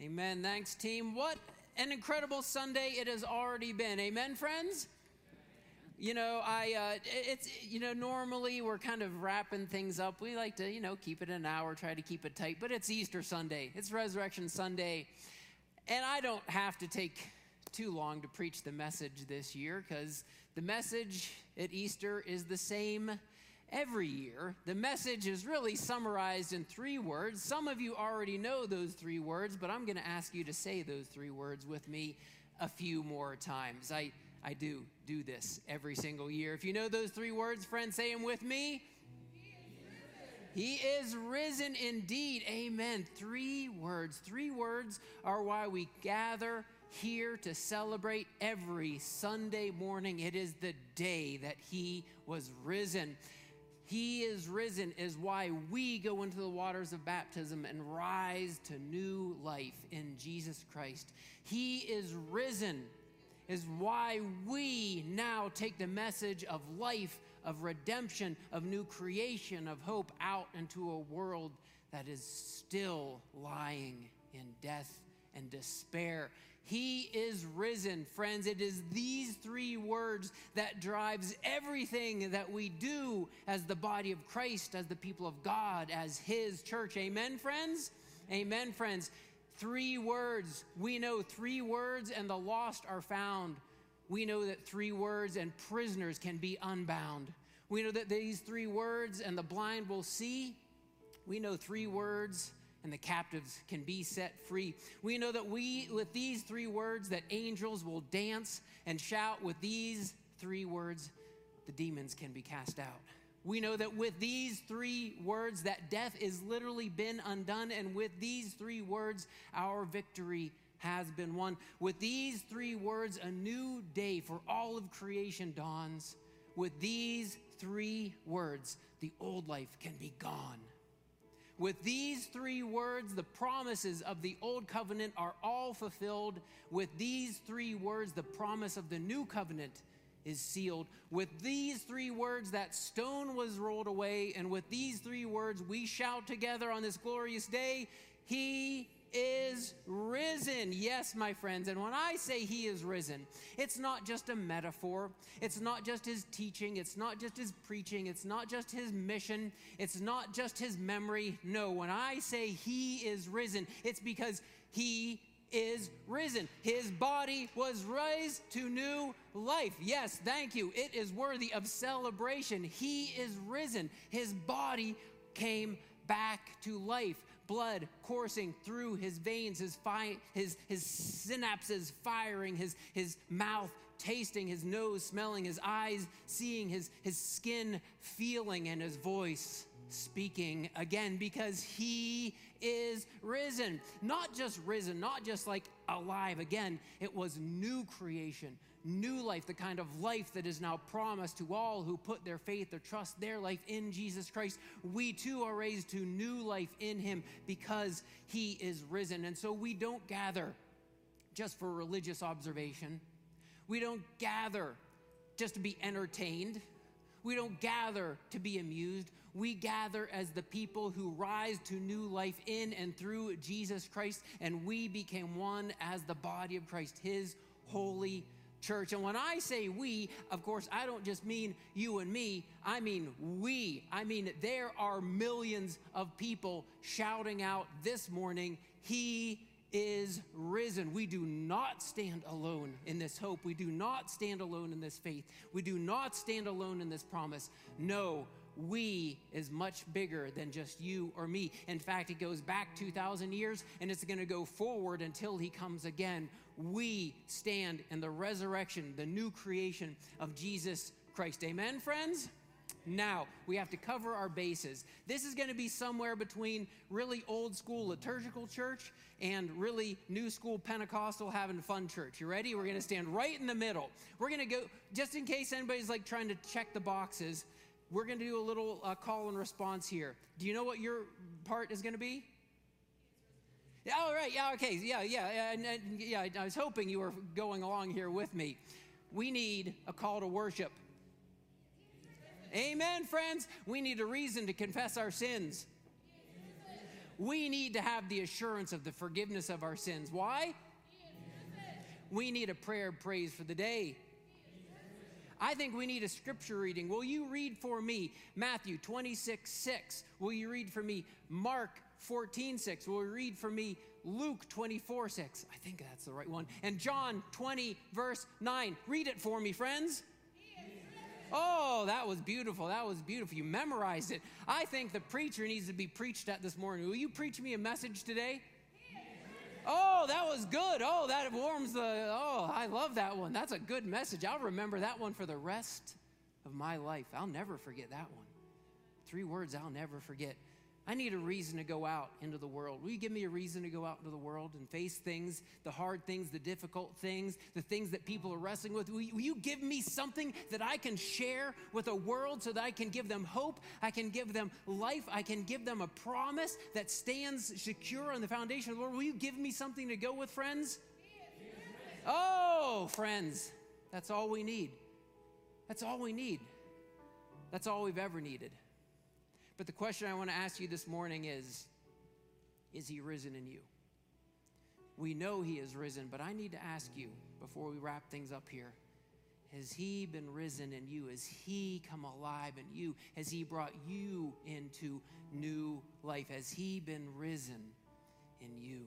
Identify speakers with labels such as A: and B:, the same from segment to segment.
A: Amen. Thanks, team. What an incredible Sunday it has already been. Amen, friends. You know, I uh, it's you know normally we're kind of wrapping things up. We like to you know keep it an hour, try to keep it tight. But it's Easter Sunday. It's Resurrection Sunday, and I don't have to take too long to preach the message this year because the message at Easter is the same every year. The message is really summarized in three words. Some of you already know those three words, but I'm going to ask you to say those three words with me a few more times. I, I do do this every single year. If you know those three words, friends, say them with me. He is risen indeed. Amen. Three words. Three words are why we gather here to celebrate every Sunday morning. It is the day that He was risen. He is risen is why we go into the waters of baptism and rise to new life in Jesus Christ. He is risen is why we now take the message of life, of redemption, of new creation, of hope out into a world that is still lying in death and despair. He is risen, friends. It is these three words that drives everything that we do as the body of Christ, as the people of God, as his church. Amen, friends. Amen, friends. Three words. We know three words and the lost are found. We know that three words and prisoners can be unbound. We know that these three words and the blind will see. We know three words and the captives can be set free. We know that we, with these three words, that angels will dance and shout. With these three words, the demons can be cast out. We know that with these three words, that death is literally been undone, and with these three words, our victory has been won. With these three words, a new day for all of creation dawns. With these three words, the old life can be gone with these three words, the promises of the old covenant are all fulfilled. With these three words, the promise of the new covenant is sealed. With these three words, that stone was rolled away. And with these three words, we shout together on this glorious day, He is risen. Yes, my friends. And when I say he is risen, it's not just a metaphor. It's not just his teaching. It's not just his preaching. It's not just his mission. It's not just his memory. No, when I say he is risen, it's because he is risen. His body was raised to new life. Yes, thank you. It is worthy of celebration. He is risen. His body came back to life blood coursing through his veins, his, fi- his, his synapses firing, his, his mouth tasting, his nose smelling, his eyes seeing, his, his skin feeling, and his voice speaking again because he is risen. Not just risen, not just like alive again, it was new creation, new life, the kind of life that is now promised to all who put their faith, their trust, their life in Jesus Christ. We too are raised to new life in him because he is risen. And so we don't gather just for religious observation. We don't gather just to be entertained. We don't gather to be amused. We gather as the people who rise to new life in and through Jesus Christ, and we became one as the body of Christ, his holy church. And when I say we, of course, I don't just mean you and me, I mean we. I mean, there are millions of people shouting out this morning, He is risen. We do not stand alone in this hope. We do not stand alone in this faith. We do not stand alone in this promise. No, we is much bigger than just you or me. In fact, it goes back 2,000 years and it's going to go forward until he comes again. We stand in the resurrection, the new creation of Jesus Christ. Amen, friends? Now, we have to cover our bases. This is going to be somewhere between really old school liturgical church and really new school Pentecostal having fun church. You ready? We're going to stand right in the middle. We're going to go, just in case anybody's like trying to check the boxes, we're going to do a little uh, call and response here. Do you know what your part is going to be? All right. Yeah. Okay. Yeah. Yeah. And, and, yeah. I was hoping you were going along here with me. We need a call to worship. Amen, friends. We need a reason to confess our sins. we need to have the assurance of the forgiveness of our sins. Why? We need a prayer of praise for the day. I think we need a scripture reading. Will you read for me Matthew 26, 6? Will you read for me Mark 14, 6? Will read for me Luke 24, 6? I think that's the right one. And John 20, verse 9. Read it for me, friends. Oh, that was beautiful. That was beautiful. You memorized it. I think the preacher needs to be preached at this morning. Will you preach me a message today? Oh, that was good. Oh, that warms the. Oh, I love that one. That's a good message. I'll remember that one for the rest of my life. I'll never forget that one. Three words I'll never forget. I need a reason to go out into the world. Will you give me a reason to go out into the world and face things, the hard things, the difficult things, the things that people are wrestling with? Will you, will you give me something that I can share with a world so that I can give them hope? I can give them life. I can give them a promise that stands secure on the foundation of the Lord. Will you give me something to go with, friends? Oh, friends, that's all we need. That's all we need. That's all we've ever needed. But the question I want to ask you this morning is Is he risen in you? We know he is risen, but I need to ask you before we wrap things up here Has he been risen in you? Has he come alive in you? Has he brought you into new life? Has he been risen in you?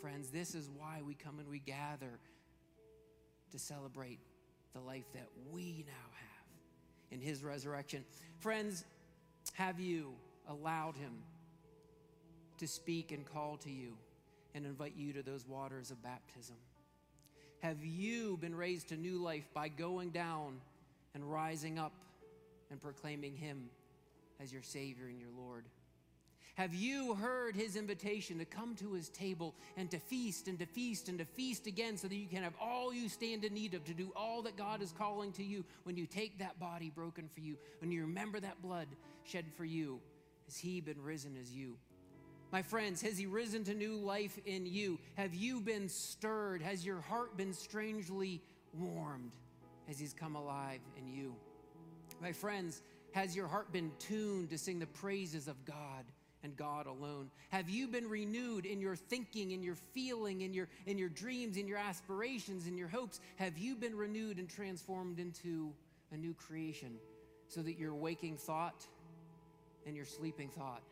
A: Friends, this is why we come and we gather to celebrate the life that we now have in his resurrection. Friends, have you allowed him to speak and call to you and invite you to those waters of baptism? Have you been raised to new life by going down and rising up and proclaiming him as your Savior and your Lord? Have you heard his invitation to come to his table and to feast and to feast and to feast again so that you can have all you stand in need of to do all that God is calling to you when you take that body broken for you, when you remember that blood shed for you? Has he been risen as you? My friends, has he risen to new life in you? Have you been stirred? Has your heart been strangely warmed as he's come alive in you? My friends, has your heart been tuned to sing the praises of God? And God alone? Have you been renewed in your thinking, in your feeling, in your, in your dreams, in your aspirations, in your hopes? Have you been renewed and transformed into a new creation so that your waking thought and your sleeping thought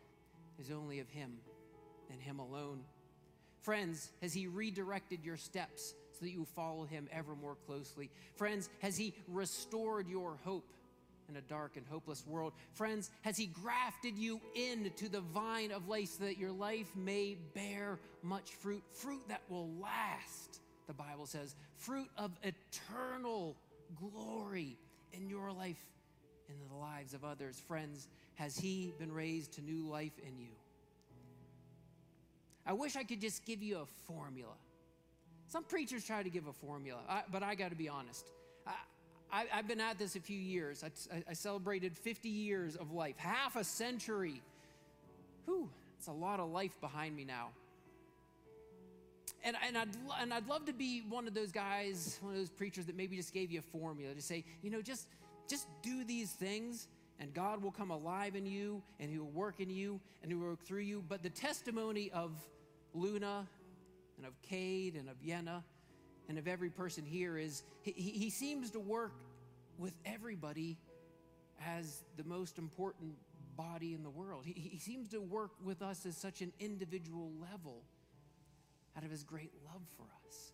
A: is only of Him and Him alone? Friends, has He redirected your steps so that you follow Him ever more closely? Friends, has He restored your hope? In a dark and hopeless world. Friends, has He grafted you into the vine of life so that your life may bear much fruit? Fruit that will last, the Bible says. Fruit of eternal glory in your life and in the lives of others. Friends, has He been raised to new life in you? I wish I could just give you a formula. Some preachers try to give a formula, but I got to be honest. I, have been at this a few years. I, I, celebrated 50 years of life, half a century. Whew, it's a lot of life behind me now. And, and, I'd, and I'd love to be one of those guys, one of those preachers that maybe just gave you a formula to say, you know, just, just do these things and God will come alive in you and He will work in you and He will work through you. But the testimony of Luna and of Cade and of Yenna and of every person here is he, he seems to work with everybody as the most important body in the world. He, he seems to work with us as such an individual level out of his great love for us.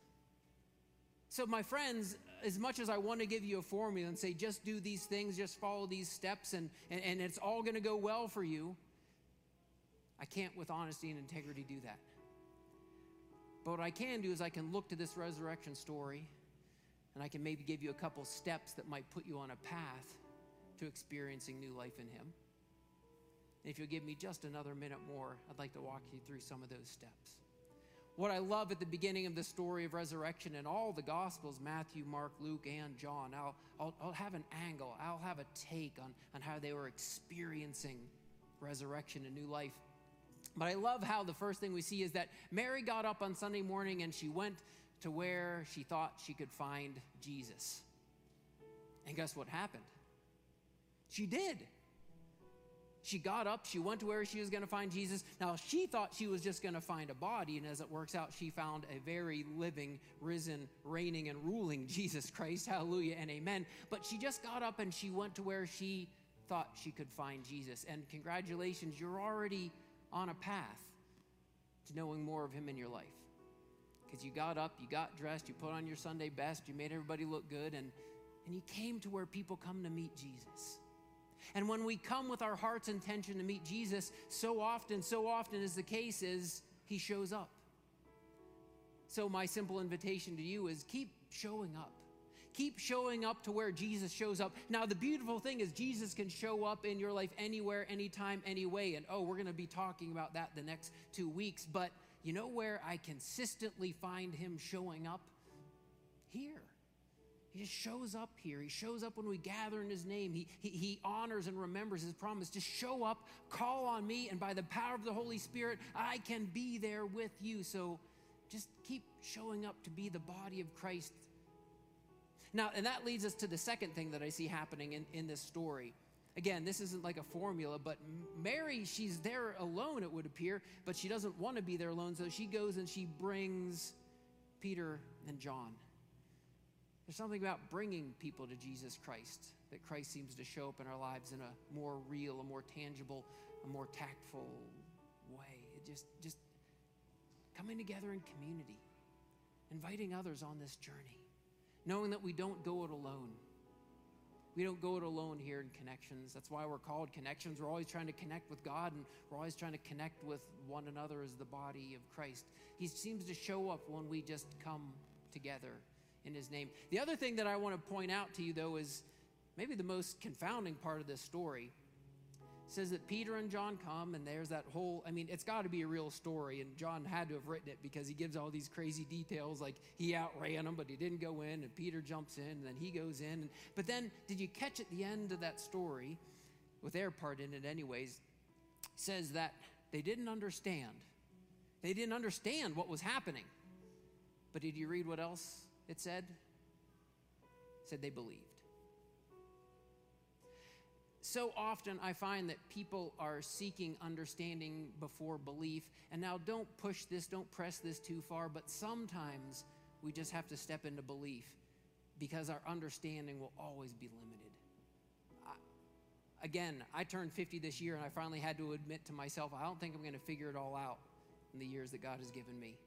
A: So, my friends, as much as I want to give you a formula and say, just do these things, just follow these steps, and, and, and it's all going to go well for you, I can't, with honesty and integrity, do that. But what I can do is I can look to this resurrection story and I can maybe give you a couple steps that might put you on a path to experiencing new life in Him. And if you'll give me just another minute more, I'd like to walk you through some of those steps. What I love at the beginning of the story of resurrection in all the Gospels Matthew, Mark, Luke, and John I'll, I'll, I'll have an angle, I'll have a take on, on how they were experiencing resurrection and new life. But I love how the first thing we see is that Mary got up on Sunday morning and she went to where she thought she could find Jesus. And guess what happened? She did. She got up, she went to where she was going to find Jesus. Now, she thought she was just going to find a body, and as it works out, she found a very living, risen, reigning, and ruling Jesus Christ. Hallelujah and amen. But she just got up and she went to where she thought she could find Jesus. And congratulations, you're already on a path to knowing more of Him in your life. Because you got up, you got dressed, you put on your Sunday best, you made everybody look good, and, and you came to where people come to meet Jesus. And when we come with our heart's intention to meet Jesus, so often, so often is the case is he shows up. So my simple invitation to you is keep showing up. Keep showing up to where Jesus shows up. Now, the beautiful thing is, Jesus can show up in your life anywhere, anytime, anyway. And oh, we're going to be talking about that the next two weeks. But you know where I consistently find him showing up? Here. He just shows up here. He shows up when we gather in His name. He, he, he, honors and remembers His promise. Just show up, call on me, and by the power of the Holy Spirit, I can be there with you. So just keep showing up to be the body of Christ. Now, and that leads us to the second thing that I see happening in, in this story. Again, this isn't like a formula, but Mary, she's there alone, it would appear, but she doesn't want to be there alone. So she goes and she brings Peter and John. There's something about bringing people to Jesus Christ that Christ seems to show up in our lives in a more real, a more tangible, a more tactful way. It just, just coming together in community, inviting others on this journey, knowing that we don't go it alone. We don't go it alone here in connections. That's why we're called connections. We're always trying to connect with God and we're always trying to connect with one another as the body of Christ. He seems to show up when we just come together in his name. The other thing that I want to point out to you, though, is maybe the most confounding part of this story. Says that Peter and John come, and there's that whole. I mean, it's got to be a real story, and John had to have written it because he gives all these crazy details, like he outran them, but he didn't go in, and Peter jumps in, and then he goes in. But then, did you catch at the end of that story, with their part in it, anyways? Says that they didn't understand. They didn't understand what was happening. But did you read what else it said? It said they believed. So often I find that people are seeking understanding before belief. And now don't push this, don't press this too far, but sometimes we just have to step into belief because our understanding will always be limited. I, again, I turned 50 this year and I finally had to admit to myself, I don't think I'm going to figure it all out in the years that God has given me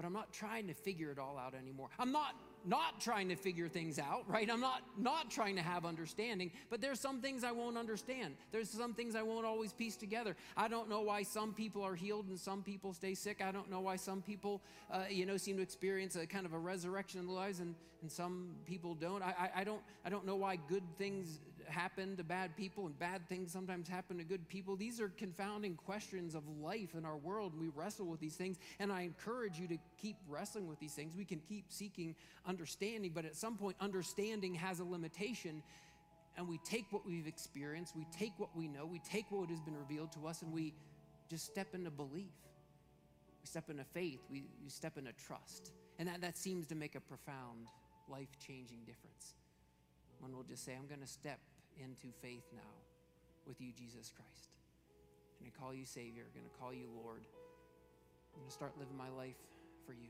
A: but I'm not trying to figure it all out anymore. I'm not not trying to figure things out, right? I'm not not trying to have understanding, but there's some things I won't understand. There's some things I won't always piece together. I don't know why some people are healed and some people stay sick. I don't know why some people, uh, you know, seem to experience a kind of a resurrection in their lives and, and some people don't. I, I, I don't I don't know why good things happen to bad people and bad things sometimes happen to good people. These are confounding questions of life in our world. We wrestle with these things, and I encourage you to keep wrestling with these things. We can keep seeking understanding, but at some point, understanding has a limitation. And we take what we've experienced, we take what we know, we take what has been revealed to us, and we just step into belief. We step into faith, we, we step into trust. And that, that seems to make a profound, life changing difference. One will just say, I'm going to step into faith now with you, Jesus Christ. I'm going to call you Savior, I'm going to call you Lord. I'm going to start living my life for you.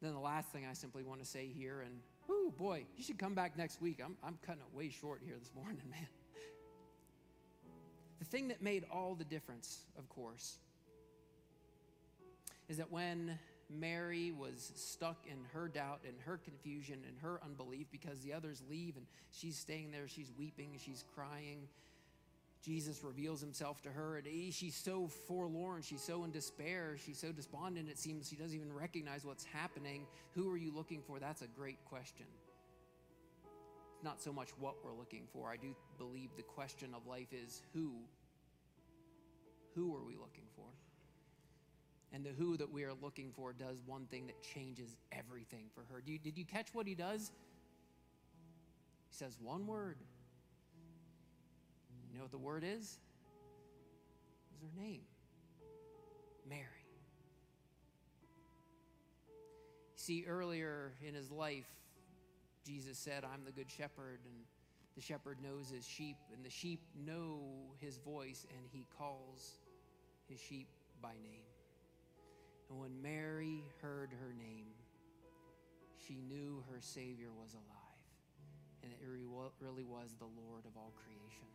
A: Then the last thing I simply want to say here, and oh boy, you should come back next week. I'm, I'm cutting it way short here this morning, man. The thing that made all the difference, of course, is that when Mary was stuck in her doubt and her confusion and her unbelief because the others leave and she's staying there, she's weeping, she's crying. Jesus reveals himself to her, and she's so forlorn, she's so in despair, she's so despondent, it seems she doesn't even recognize what's happening. Who are you looking for? That's a great question. It's not so much what we're looking for. I do believe the question of life is who? Who are we looking for? And the who that we are looking for does one thing that changes everything for her. You, did you catch what he does? He says one word. You know what the word is? Is her name Mary. See, earlier in his life, Jesus said, I'm the good shepherd, and The shepherd knows his sheep, and the sheep know his voice, and he calls his sheep by name. And when Mary heard her name, she knew her Savior was alive, and it really was the Lord of all creation.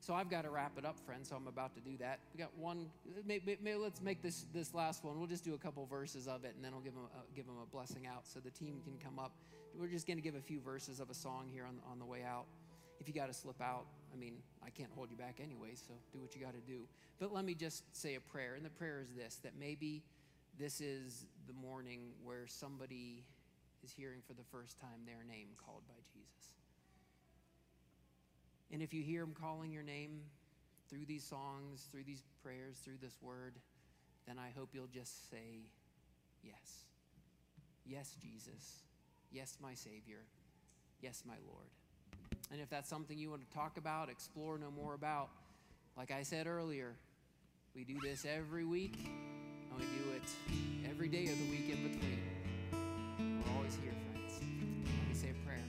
A: So I've got to wrap it up, friends. So I'm about to do that. We got one. Maybe, maybe let's make this this last one. We'll just do a couple verses of it, and then I'll give them a, give them a blessing out, so the team can come up. We're just going to give a few verses of a song here on on the way out. If you got to slip out, I mean, I can't hold you back anyway. So do what you got to do. But let me just say a prayer, and the prayer is this: that maybe this is the morning where somebody is hearing for the first time their name called by Jesus. And if you hear him calling your name through these songs, through these prayers, through this word, then I hope you'll just say, Yes. Yes, Jesus. Yes, my Savior. Yes, my Lord. And if that's something you want to talk about, explore, know more about, like I said earlier, we do this every week, we do it every day of the week in between. We're always here, friends. Let me say a prayer.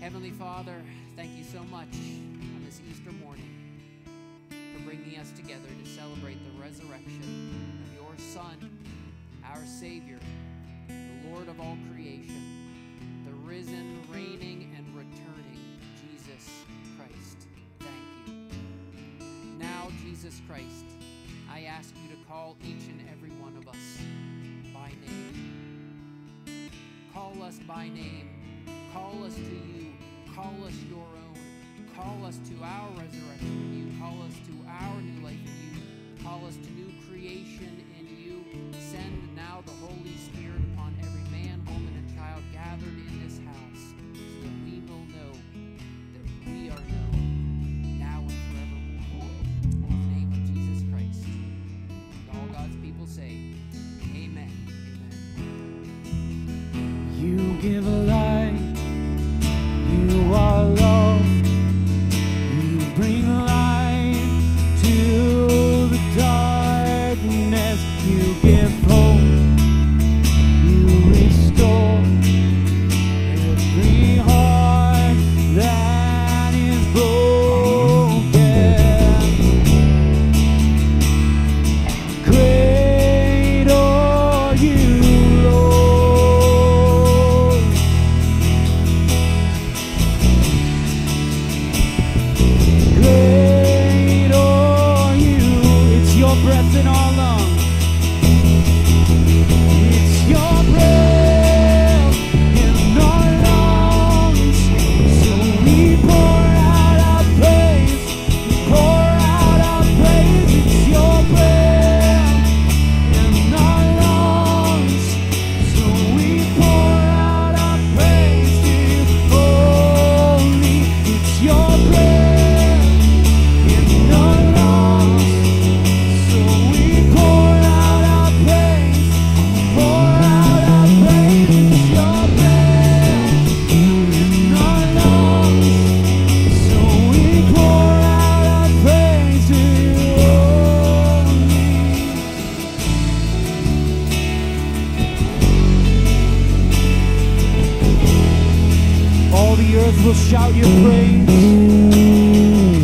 A: Heavenly Father, thank you so much on this Easter morning for bringing us together to celebrate the resurrection of your Son, our Savior, the Lord of all creation, the risen, reigning, and returning Jesus Christ. Thank you. Now, Jesus Christ, I ask you to call each and every one of us by name. Call us by name. Call us to you. Call us your own. Call us to our resurrection in you. Call us to our new life in you. Call us to new creation in you. Send now the Holy
B: give a